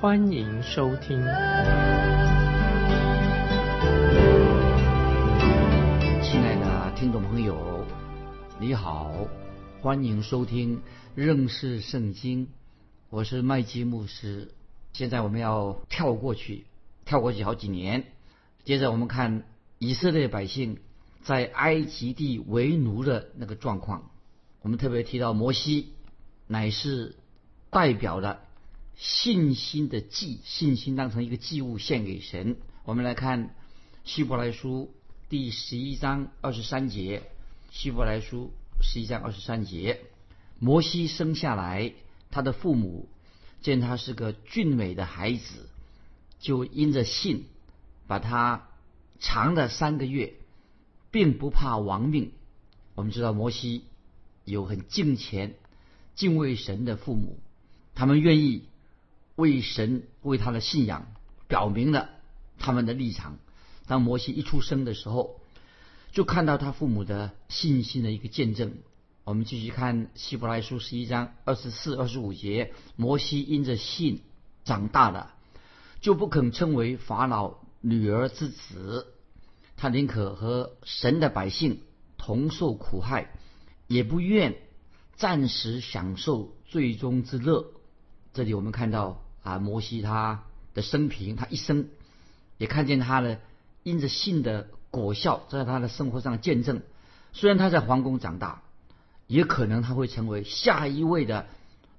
欢迎收听。亲爱的听众朋友，你好，欢迎收听认识圣经。我是麦基牧师。现在我们要跳过去，跳过去好几年。接着我们看以色列百姓。在埃及地为奴的那个状况，我们特别提到摩西乃是代表了信心的祭，信心当成一个祭物献给神。我们来看希伯来书第十一章二十三节，希伯来书十一章二十三节，摩西生下来，他的父母见他是个俊美的孩子，就因着信把他藏了三个月。并不怕亡命。我们知道摩西有很敬虔、敬畏神的父母，他们愿意为神、为他的信仰表明了他们的立场。当摩西一出生的时候，就看到他父母的信心的一个见证。我们继续看希伯来书十一章二十四、二十五节：摩西因着信长大了，就不肯称为法老女儿之子。他宁可和神的百姓同受苦害，也不愿暂时享受最终之乐。这里我们看到啊，摩西他的生平，他一生也看见他的因着信的果效，在他的生活上见证。虽然他在皇宫长大，也可能他会成为下一位的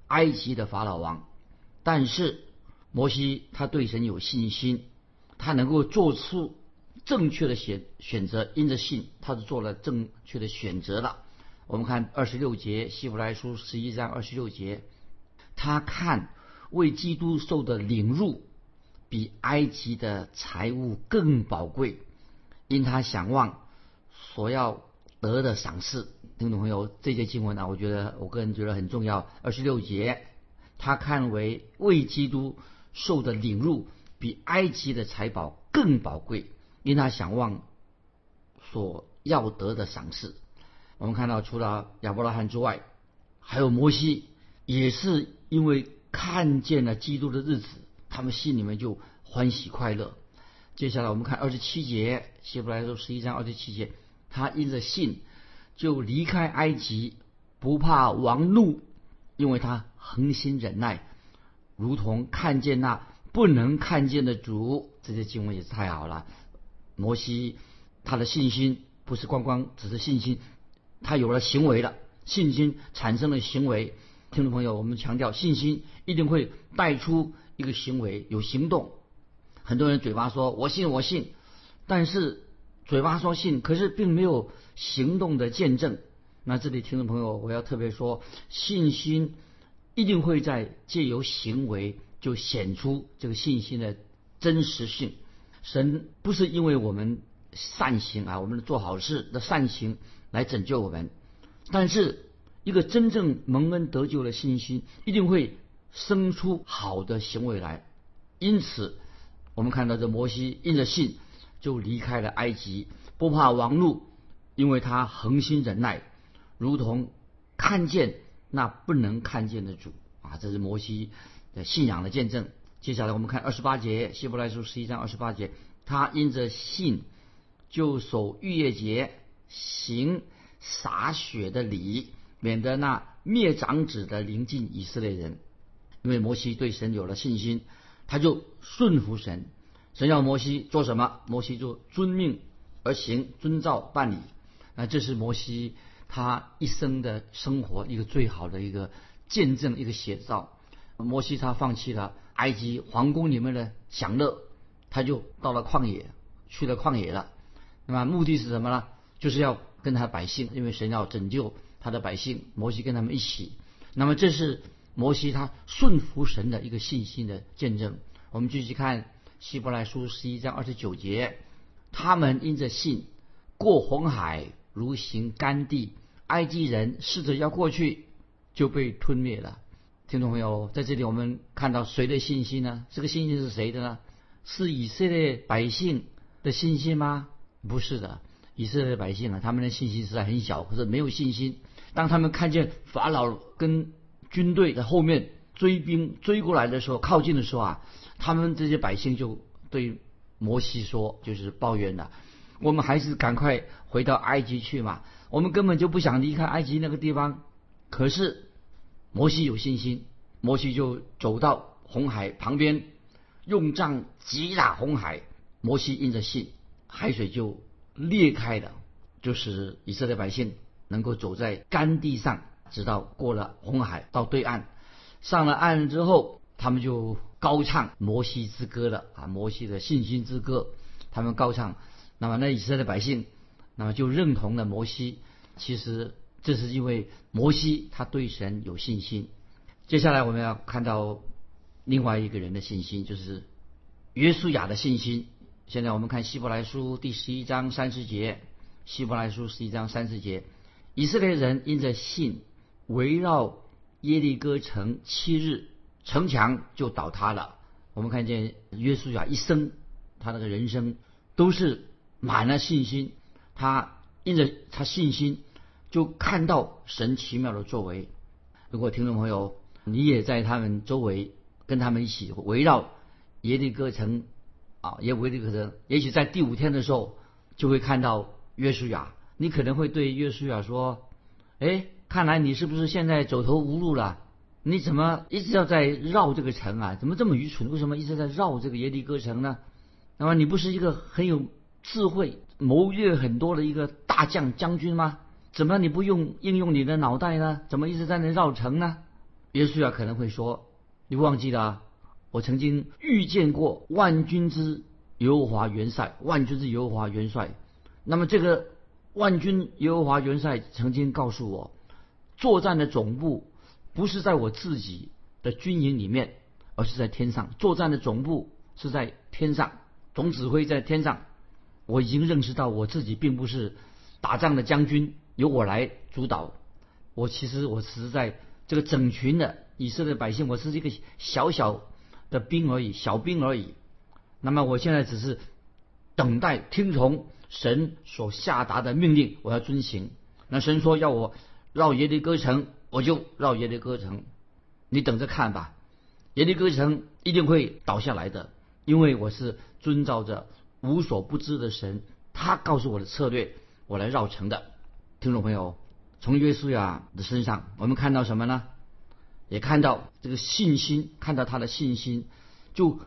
埃及的法老王，但是摩西他对神有信心，他能够做出。正确的选选择，因着信，他是做了正确的选择了。我们看二十六节，希伯来书十一章二十六节，他看为基督受的领入，比埃及的财物更宝贵，因他想望所要得的赏赐。听众朋友，这节经文啊，我觉得我个人觉得很重要。二十六节，他看为为基督受的领入，比埃及的财宝更宝贵。因他想望所要得的赏赐，我们看到除了亚伯拉罕之外，还有摩西，也是因为看见了基督的日子，他们心里面就欢喜快乐。接下来我们看二十七节，希伯来书十一章二十七节，他因着信就离开埃及，不怕王怒，因为他恒心忍耐，如同看见那不能看见的主。这些经文也是太好了。摩西他的信心不是光光只是信心，他有了行为了，信心产生了行为。听众朋友，我们强调信心一定会带出一个行为，有行动。很多人嘴巴说我信我信，但是嘴巴说信，可是并没有行动的见证。那这里听众朋友，我要特别说，信心一定会在借由行为就显出这个信心的真实性。神不是因为我们善行啊，我们做好事的善行来拯救我们，但是一个真正蒙恩得救的信心，一定会生出好的行为来。因此，我们看到这摩西因着信就离开了埃及，不怕王怒，因为他恒心忍耐，如同看见那不能看见的主啊！这是摩西的信仰的见证。接下来我们看二十八节，希伯来书十一章二十八节，他因着信就守逾越节，行洒血的礼，免得那灭长子的临近以色列人。因为摩西对神有了信心，他就顺服神。神要摩西做什么，摩西就遵命而行，遵照办理。那这是摩西他一生的生活一个最好的一个见证，一个写照。摩西他放弃了。埃及皇宫里面的享乐，他就到了旷野，去了旷野了。那么目的是什么呢？就是要跟他百姓，因为神要拯救他的百姓，摩西跟他们一起。那么这是摩西他顺服神的一个信心的见证。我们继续看希伯来书十一章二十九节，他们因着信过红海，如行干地。埃及人试着要过去，就被吞灭了。听众朋友，在这里我们看到谁的信心呢？这个信心是谁的呢？是以色列百姓的信心吗？不是的，以色列百姓啊，他们的信心实在很小，或者没有信心。当他们看见法老跟军队在后面追兵追过来的时候，靠近的时候啊，他们这些百姓就对摩西说，就是抱怨了：我们还是赶快回到埃及去嘛。我们根本就不想离开埃及那个地方，可是摩西有信心，摩西就走到红海旁边，用杖击打红海。摩西印着信，海水就裂开了，就是以色列百姓能够走在干地上，直到过了红海到对岸。上了岸之后，他们就高唱摩西之歌了啊，摩西的信心之歌。他们高唱，那么那以色列百姓。那么就认同了摩西，其实这是因为摩西他对神有信心。接下来我们要看到另外一个人的信心，就是约书亚的信心。现在我们看希伯来书第十一章三十节，希伯来书十一章三十节，以色列人因着信围绕耶利哥城七日，城墙就倒塌了。我们看见约书亚一生，他那个人生都是满了信心。他因着他信心，就看到神奇妙的作为。如果听众朋友你也在他们周围，跟他们一起围绕耶利哥城啊，耶维利哥城，也许在第五天的时候，就会看到约书亚。你可能会对约书亚说：“哎，看来你是不是现在走投无路了？你怎么一直要在绕这个城啊？怎么这么愚蠢？为什么一直在绕这个耶利哥城呢？那么你不是一个很有智慧？”谋略很多的一个大将将军吗？怎么你不用应用你的脑袋呢？怎么一直在那绕城呢？约书亚可能会说：“你忘记了，我曾经遇见过万军之犹华元帅，万军之犹华元帅。那么这个万军耶和华元帅曾经告诉我，作战的总部不是在我自己的军营里面，而是在天上。作战的总部是在天上，总指挥在天上。”我已经认识到我自己并不是打仗的将军，由我来主导。我其实我只是在这个整群的以色列百姓，我是一个小小的兵而已，小兵而已。那么我现在只是等待听从神所下达的命令，我要遵行。那神说要我绕耶利哥城，我就绕耶利哥城。你等着看吧，耶利哥城一定会倒下来的，因为我是遵照着。无所不知的神，他告诉我的策略，我来绕城的。听众朋友，从约书亚的身上，我们看到什么呢？也看到这个信心，看到他的信心，就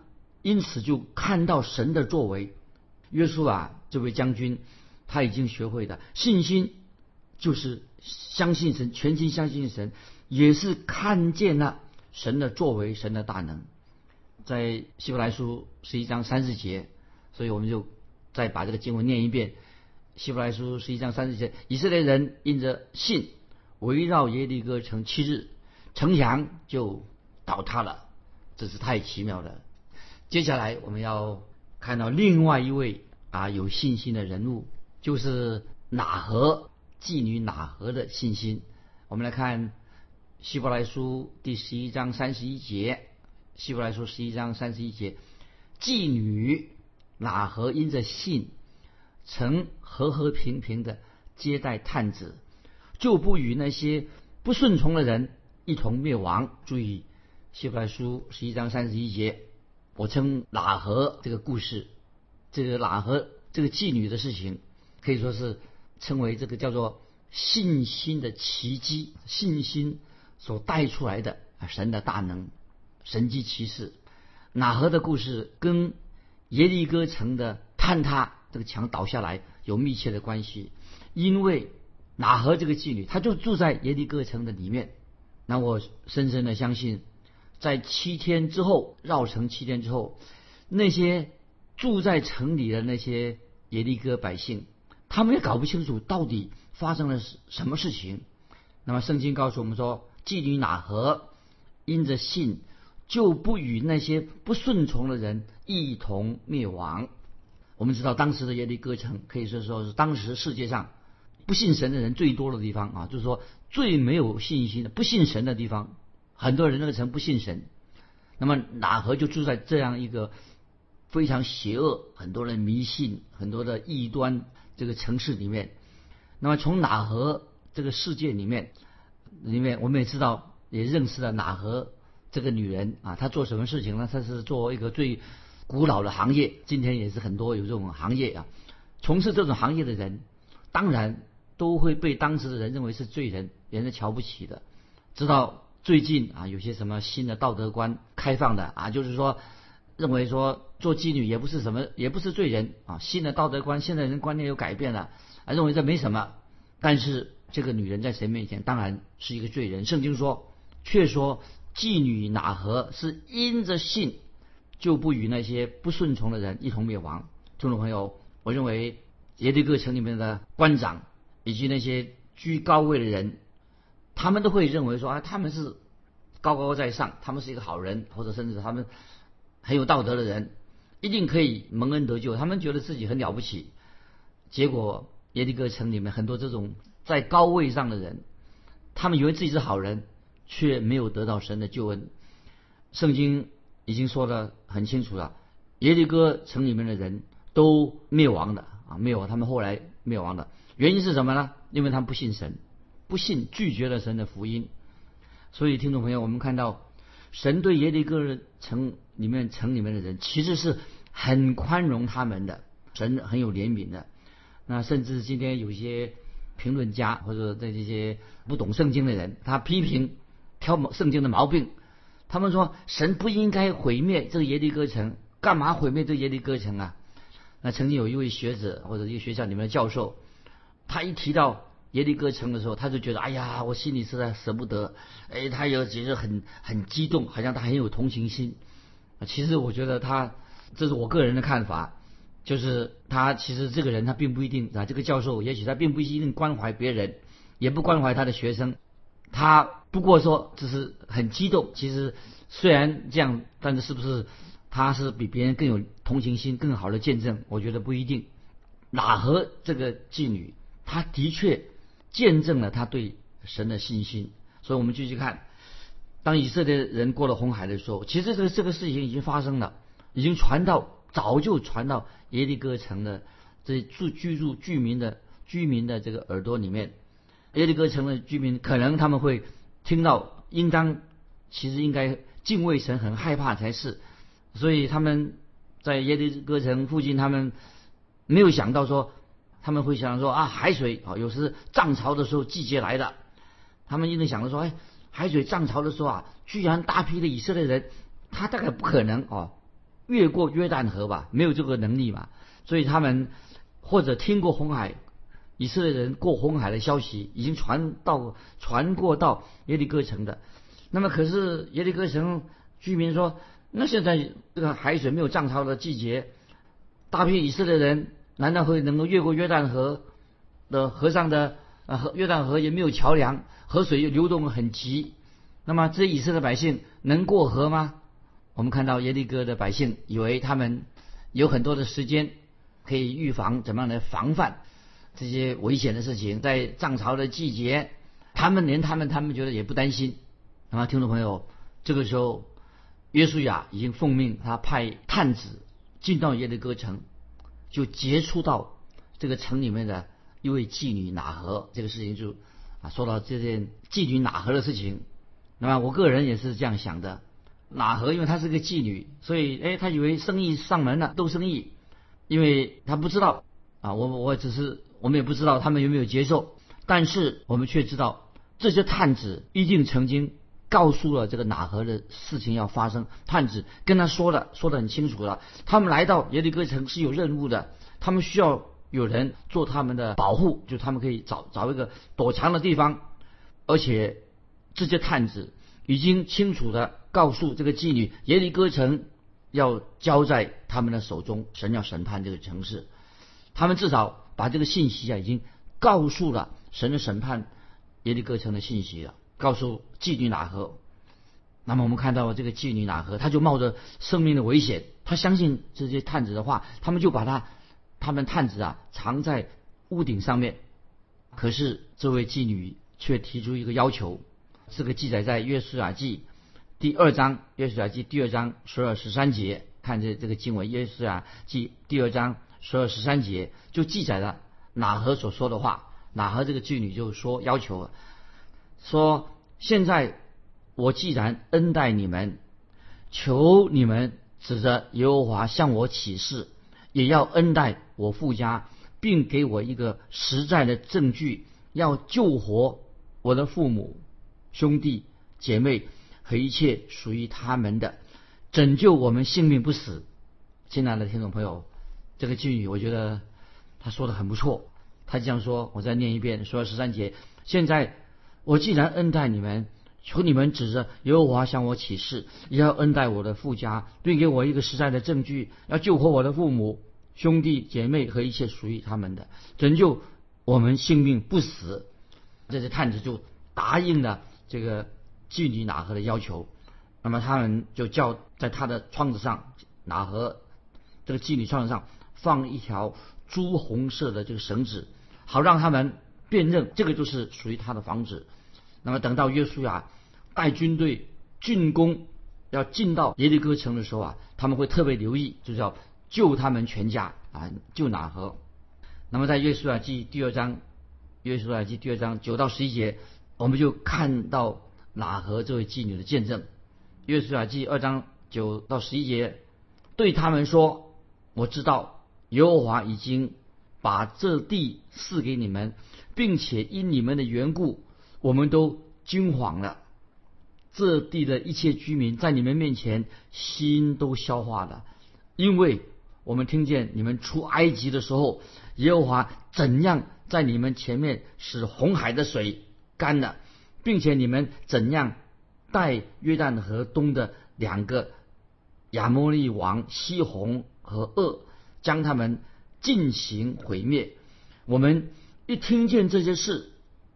因此就看到神的作为。约书亚这位将军，他已经学会的信心，就是相信神，全心相信神，也是看见了神的作为，神的大能。在希伯来书十一章三十节。所以我们就再把这个经文念一遍，《希伯来书》十一章三十节：以色列人因着信，围绕耶利哥城七日，城墙就倒塌了。这是太奇妙了。接下来我们要看到另外一位啊有信心的人物，就是哪何妓女哪何的信心。我们来看《希伯来书》第十一章三十一节，《希伯来书》十一章三十一节，妓女。哪和因着信，曾和和平平的接待探子，就不与那些不顺从的人一同灭亡。注意《希伯来书》十一章三十一节，我称哪和这个故事，这个哪和这个妓女的事情，可以说是称为这个叫做信心的奇迹，信心所带出来的神的大能，神迹奇事。哪和的故事跟。耶利哥城的坍塌，这个墙倒下来有密切的关系，因为哪和这个妓女，她就住在耶利哥城的里面。那我深深的相信，在七天之后绕城七天之后，那些住在城里的那些耶利哥百姓，他们也搞不清楚到底发生了什么事情。那么圣经告诉我们说，妓女哪和因着信就不与那些不顺从的人一同灭亡。我们知道当时的耶利哥城可以说说是当时世界上不信神的人最多的地方啊，就是说最没有信心的不信神的地方。很多人那个城不信神，那么哪河就住在这样一个非常邪恶、很多人迷信、很多的异端这个城市里面。那么从哪和这个世界里面，里面我们也知道，也认识了哪和这个女人啊，她做什么事情呢？她是做一个最古老的行业，今天也是很多有这种行业啊，从事这种行业的人，当然都会被当时的人认为是罪人，人家瞧不起的，直到。最近啊，有些什么新的道德观开放的啊，就是说认为说做妓女也不是什么，也不是罪人啊。新的道德观，现在人观念又改变了，啊，认为这没什么。但是这个女人在神面前当然是一个罪人。圣经说，却说妓女哪何是因着信就不与那些不顺从的人一同灭亡？听众朋友，我认为耶利哥城里面的官长以及那些居高位的人。他们都会认为说啊，他们是高高在上，他们是一个好人，或者甚至他们很有道德的人，一定可以蒙恩得救。他们觉得自己很了不起。结果耶利哥城里面很多这种在高位上的人，他们以为自己是好人，却没有得到神的救恩。圣经已经说的很清楚了，耶利哥城里面的人都灭亡的啊，灭亡。他们后来灭亡的原因是什么呢？因为他们不信神。不信，拒绝了神的福音，所以听众朋友，我们看到神对耶利哥城里面城里面的人，其实是很宽容他们的，神很有怜悯的。那甚至今天有些评论家或者在这些不懂圣经的人，他批评挑圣经的毛病，他们说神不应该毁灭这个耶利哥城，干嘛毁灭这耶利哥城啊？那曾经有一位学者或者一个学校里面的教授，他一提到。耶利哥城的时候，他就觉得，哎呀，我心里实在舍不得。哎，他有其实很很激动，好像他很有同情心。其实我觉得他，这是我个人的看法，就是他其实这个人他并不一定啊，这个教授也许他并不一定关怀别人，也不关怀他的学生，他不过说只是很激动。其实虽然这样，但是是不是他是比别人更有同情心、更好的见证？我觉得不一定。哪和这个妓女，她的确。见证了他对神的信心，所以我们继续看，当以色列人过了红海的时候，其实这个这个事情已经发生了，已经传到早就传到耶利哥城的这住居住居民的居民的这个耳朵里面，耶利哥城的居民可能他们会听到，应当其实应该敬畏神，很害怕才是，所以他们在耶利哥城附近，他们没有想到说。他们会想说啊，海水啊，有时涨潮的时候季节来了，他们一定想着说，哎，海水涨潮的时候啊，居然大批的以色列人，他大概不可能哦，越过约旦河吧，没有这个能力嘛，所以他们或者听过红海，以色列人过红海的消息已经传到传过到耶利哥城的，那么可是耶利哥城居民说，那现在这个海水没有涨潮的季节，大批以色列人。难道会能够越过约旦河的河上的啊河约旦河也没有桥梁，河水又流动很急，那么这以色列百姓能过河吗？我们看到耶利哥的百姓以为他们有很多的时间可以预防怎么样来防范这些危险的事情，在涨潮的季节，他们连他们他们觉得也不担心。那么听众朋友，这个时候约书亚已经奉命他派探子进到耶利哥城。就接触到这个城里面的一位妓女哪和，这个事情就啊说到这件妓女哪和的事情。那么我个人也是这样想的，哪和因为她是个妓女，所以哎他以为生意上门了，斗生意，因为他不知道啊，我我只是我们也不知道他们有没有接受，但是我们却知道这些探子一定曾经告诉了这个哪和的事情要发生，探子跟他说了，说的很清楚了。他们来到耶利哥城是有任务的，他们需要有人做他们的保护，就他们可以找找一个躲藏的地方。而且这些探子已经清楚的告诉这个妓女，耶利哥城要交在他们的手中，神要审判这个城市。他们至少把这个信息啊，已经告诉了神的审判耶利哥城的信息了。告诉妓女哪河，那么我们看到这个妓女哪河，她就冒着生命的危险，她相信这些探子的话，他们就把她他们探子啊藏在屋顶上面。可是这位妓女却提出一个要求，这个记载在约书亚记第二章，约书亚记第二章十二十三节，看这这个经文，约书亚记第二章十二十三节就记载了哪河所说的话。哪河这个妓女就说要求说，现在我既然恩待你们，求你们指着耶和华向我起誓，也要恩待我父家，并给我一个实在的证据，要救活我的父母、兄弟姐妹和一切属于他们的，拯救我们性命不死。亲爱的听众朋友，这个妓女我觉得他说的很不错。他这样说，我再念一遍，说十三节。现在我既然恩待你们，求你们指着耶和华向我起誓，也要恩待我的父家，并给我一个实在的证据，要救活我的父母、兄弟姐妹和一切属于他们的，拯救我们性命不死。这些探子就答应了这个妓女哪河的要求。那么他们就叫在他的窗子上，哪河这个妓女窗子上放一条朱红色的这个绳子。好让他们辨认这个就是属于他的房子。那么等到约书亚带军队进攻要进到耶利哥城的时候啊，他们会特别留意，就是要救他们全家啊，救哪和。那么在约书亚记第二章，约书亚记第二章九到十一节，我们就看到哪和这位妓女的见证。约书亚记二章九到十一节对他们说：“我知道耶和华已经。”把这地赐给你们，并且因你们的缘故，我们都惊惶了。这地的一切居民在你们面前心都消化了，因为我们听见你们出埃及的时候，耶和华怎样在你们前面使红海的水干了，并且你们怎样带约旦河东的两个亚摩利王西红和恶，将他们。进行毁灭，我们一听见这些事，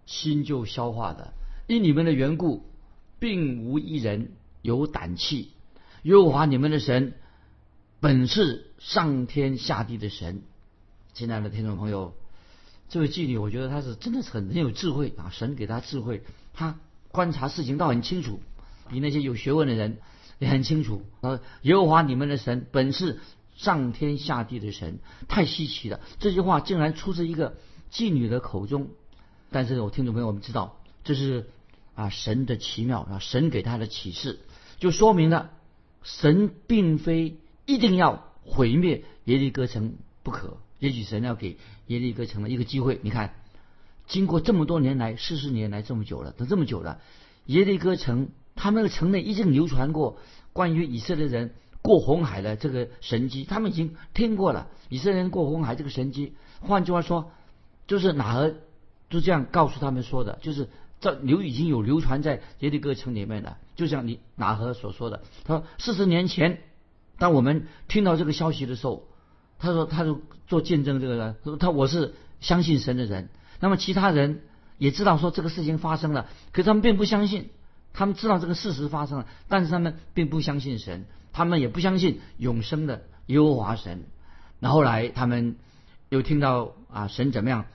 心就消化的。因你们的缘故，并无一人有胆气。耶和华你们的神，本是上天下地的神。亲爱的听众朋友，这位妓女，我觉得她是真的是很很有智慧啊！神给她智慧，她观察事情倒很清楚，比那些有学问的人也很清楚。呃，耶和华你们的神，本是。上天下地的神太稀奇了，这句话竟然出自一个妓女的口中。但是我听众朋友，我们知道这是啊神的奇妙啊，神给他的启示，就说明了神并非一定要毁灭耶利哥城不可。也许神要给耶利哥城的一个机会。你看，经过这么多年来，四十年来这么久了，都这么久了，耶利哥城他们的城内一直流传过关于以色列人。过红海的这个神机，他们已经听过了。以色列人过红海这个神机，换句话说，就是哪儿就这样告诉他们说的，就是这流已经有流传在耶利哥城里面的。就像你哪河所说的，他说四十年前，当我们听到这个消息的时候，他说他就做见证这个人，说他我是相信神的人。那么其他人也知道说这个事情发生了，可他们并不相信。他们知道这个事实发生了，但是他们并不相信神。他们也不相信永生的耶和华神，那后来他们又听到啊神怎么样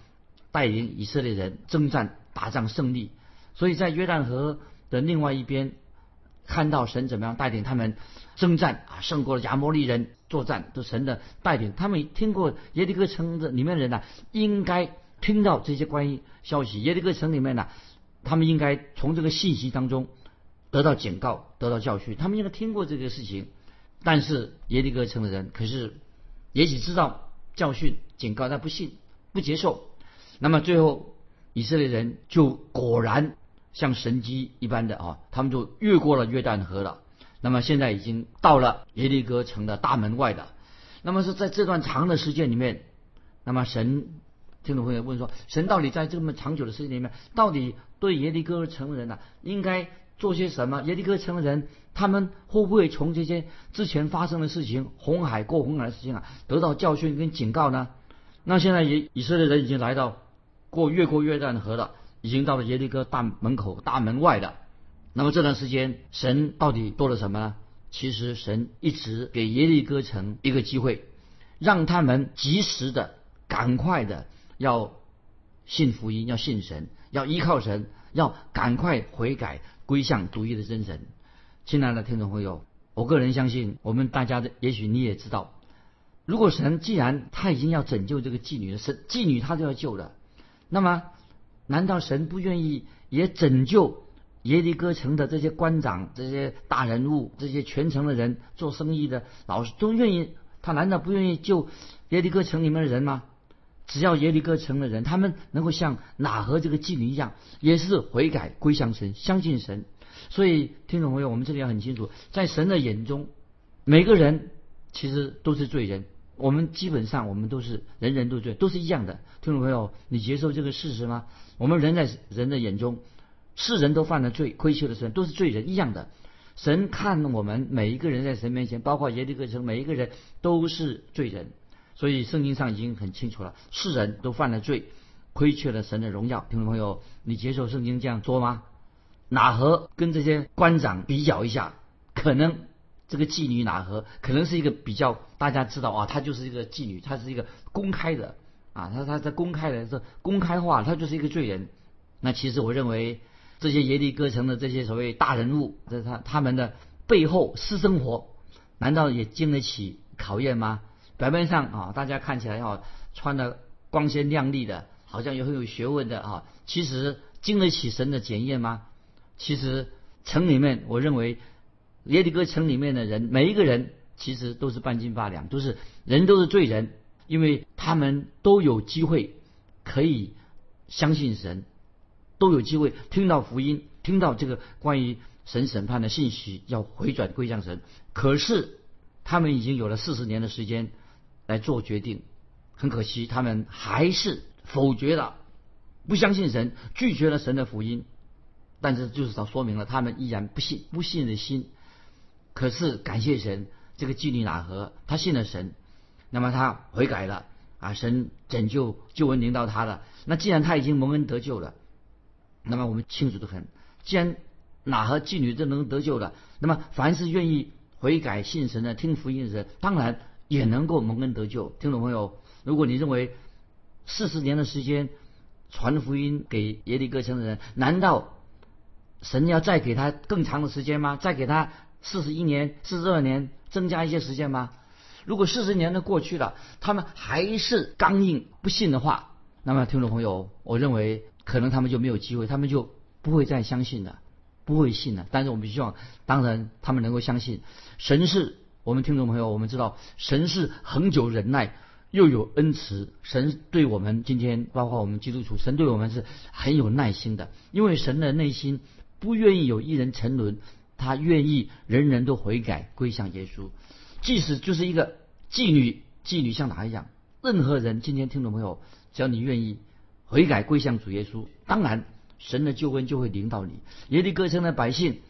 带领以色列人征战打仗胜利，所以在约旦河的另外一边看到神怎么样带领他们征战啊胜过了亚摩利人作战，的神的带领，他们听过耶利哥城的里面的人呢，应该听到这些关于消息，耶利哥城里面呢，他们应该从这个信息当中。得到警告，得到教训，他们应该听过这个事情，但是耶利哥城的人可是也许知道教训、警告，但不信、不接受。那么最后以色列人就果然像神机一般的啊，他们就越过了约旦河了。那么现在已经到了耶利哥城的大门外了。那么是在这段长的时间里面，那么神听众朋友问说：神到底在这么长久的时间里面，到底对耶利哥城人呢，应该？做些什么？耶利哥城人，他们会不会从这些之前发生的事情、红海过红海的事情啊，得到教训跟警告呢？那现在以以色列人已经来到过越过约旦河了，已经到了耶利哥大门口大门外了。那么这段时间，神到底做了什么呢？其实神一直给耶利哥城一个机会，让他们及时的、赶快的要信福音，要信神，要依靠神，要赶快悔改归向独一的真神。亲爱的听众朋友，我个人相信，我们大家的，也许你也知道，如果神既然他已经要拯救这个妓女的神妓女他都要救了，那么难道神不愿意也拯救？耶利哥城的这些官长、这些大人物、这些全城的人、做生意的老师都愿意，他难道不愿意救耶利哥城里面的人吗？只要耶利哥城的人，他们能够像哪和这个妓女一样，也是悔改归向神，相信神。所以，听众朋友，我们这里要很清楚，在神的眼中，每个人其实都是罪人。我们基本上，我们都是人人都罪，都是一样的。听众朋友，你接受这个事实吗？我们人在人的眼中。世人都犯了罪，亏欠的神都是罪人一样的。神看我们每一个人在神面前，包括耶利哥城每一个人都是罪人。所以圣经上已经很清楚了，世人都犯了罪，亏缺了神的荣耀。听众朋友，你接受圣经这样做吗？哪和跟这些官长比较一下，可能这个妓女哪和可能是一个比较大家知道啊，她就是一个妓女，她是一个公开的啊，她她在公开的这公开化，她就是一个罪人。那其实我认为。这些耶利哥城的这些所谓大人物，这他他们的背后私生活，难道也经得起考验吗？表面上啊，大家看起来啊，穿的光鲜亮丽的，好像也很有学问的啊，其实经得起神的检验吗？其实城里面，我认为耶利哥城里面的人，每一个人其实都是半斤八两，都是人都是罪人，因为他们都有机会可以相信神。都有机会听到福音，听到这个关于神审判的信息，要回转归向神。可是他们已经有了四十年的时间来做决定，很可惜，他们还是否决了，不相信神，拒绝了神的福音。但是就是说，说明了他们依然不信，不信的心。可是感谢神，这个妓女哪和，他信了神，那么他悔改了啊，神拯救救恩临到他了。那既然他已经蒙恩得救了。那么我们清楚的很，既然哪和妓女都能得救了，那么凡是愿意悔改信神的、听福音的人，当然也能够蒙恩得救。听众朋友，如果你认为四十年的时间传福音给耶利哥城的人，难道神要再给他更长的时间吗？再给他四十一年、四十二年，增加一些时间吗？如果四十年都过去了，他们还是刚硬不信的话，那么听众朋友，我认为。可能他们就没有机会，他们就不会再相信了，不会信了。但是我们希望，当然他们能够相信神是我们听众朋友，我们知道神是恒久忍耐，又有恩慈。神对我们今天，包括我们基督徒，神对我们是很有耐心的，因为神的内心不愿意有一人沉沦，他愿意人人都悔改归向耶稣。即使就是一个妓女，妓女像哪一样？任何人今天听众朋友，只要你愿意。悔改归向主耶稣，当然神的救恩就会临到你。耶利哥城的百姓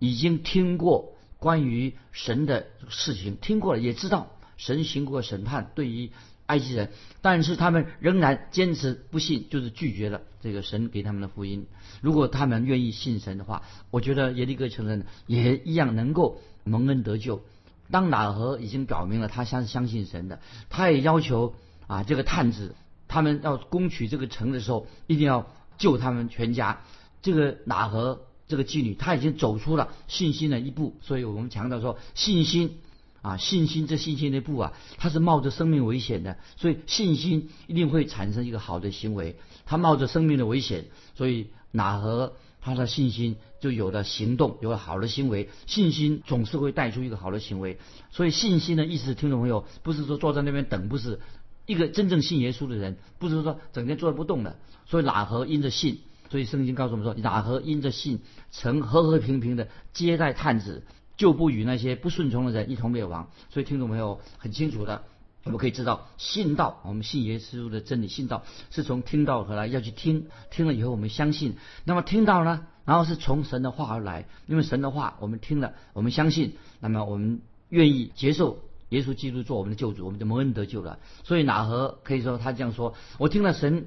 已经听过关于神的事情，听过了，也知道神行过审判对于埃及人，但是他们仍然坚持不信，就是拒绝了这个神给他们的福音。如果他们愿意信神的话，我觉得耶利哥城人也一样能够蒙恩得救。当哪和已经表明了他相相信神的，他也要求啊这个探子。他们要攻取这个城的时候，一定要救他们全家。这个哪和这个妓女，她已经走出了信心的一步。所以我们强调说，信心啊，信心这信心的步啊，它是冒着生命危险的。所以信心一定会产生一个好的行为。他冒着生命的危险，所以哪和他的信心就有了行动，有了好的行为。信心总是会带出一个好的行为。所以信心的意思，听众朋友，不是说坐在那边等，不是。一个真正信耶稣的人，不是说整天坐着不动的。所以哪和因着信，所以圣经告诉我们说，哪和因着信，曾和和平平的接待探子，就不与那些不顺从的人一同灭亡。所以听众朋友很清楚的，我们可以知道，信道，我们信耶稣的真理，信道是从听到而来，要去听，听了以后我们相信。那么听到呢，然后是从神的话而来，因为神的话我们听了，我们相信，那么我们愿意接受。耶稣基督做我们的救主，我们就蒙恩得救了。所以哪和可以说他这样说：我听了神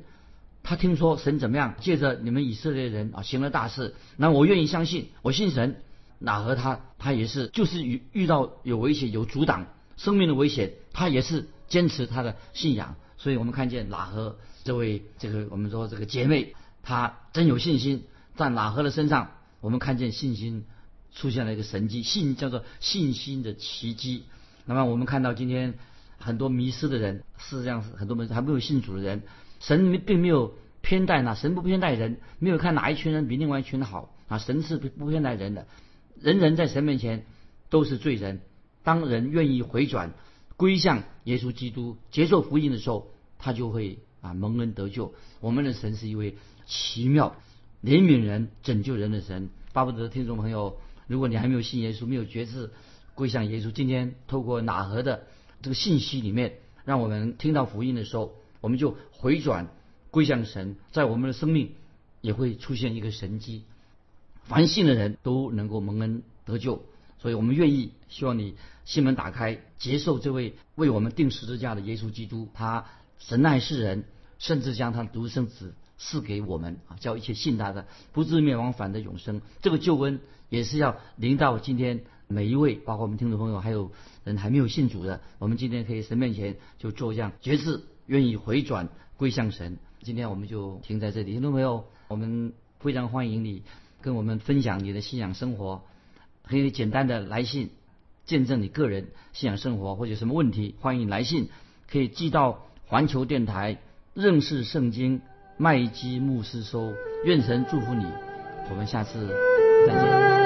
他听说神怎么样，借着你们以色列人啊行了大事，那我愿意相信，我信神。哪和他他也是，就是遇遇到有危险、有阻挡生命的危险，他也是坚持他的信仰。所以我们看见哪和这位这个我们说这个姐妹，她真有信心，在哪和的身上，我们看见信心出现了一个神迹，信叫做信心的奇迹。那么我们看到今天很多迷失的人，事实上是很多人还没有信主的人。神并没有偏待那，神不偏待人，没有看哪一群人比另外一群人好啊。神是不偏待人的，人人在神面前都是罪人。当人愿意回转归向耶稣基督，接受福音的时候，他就会啊蒙恩得救。我们的神是一位奇妙怜悯人、拯救人的神。巴不得听众朋友，如果你还没有信耶稣，没有决志归向耶稣，今天透过哪河的这个信息里面，让我们听到福音的时候。我们就回转归向神，在我们的生命也会出现一个神迹，凡信的人都能够蒙恩得救。所以我们愿意，希望你心门打开，接受这位为我们定十字架的耶稣基督。他神爱世人，甚至将他独生子赐给我们啊，叫一切信他的不至灭亡，反得永生。这个救恩也是要临到今天每一位，包括我们听众朋友，还有人还没有信主的，我们今天可以神面前就做这样决志。愿意回转归向神，今天我们就停在这里。听众朋友，我们非常欢迎你跟我们分享你的信仰生活，可以简单的来信见证你个人信仰生活或者什么问题，欢迎来信可以寄到环球电台认识圣经麦基牧师收。愿神祝福你，我们下次再见。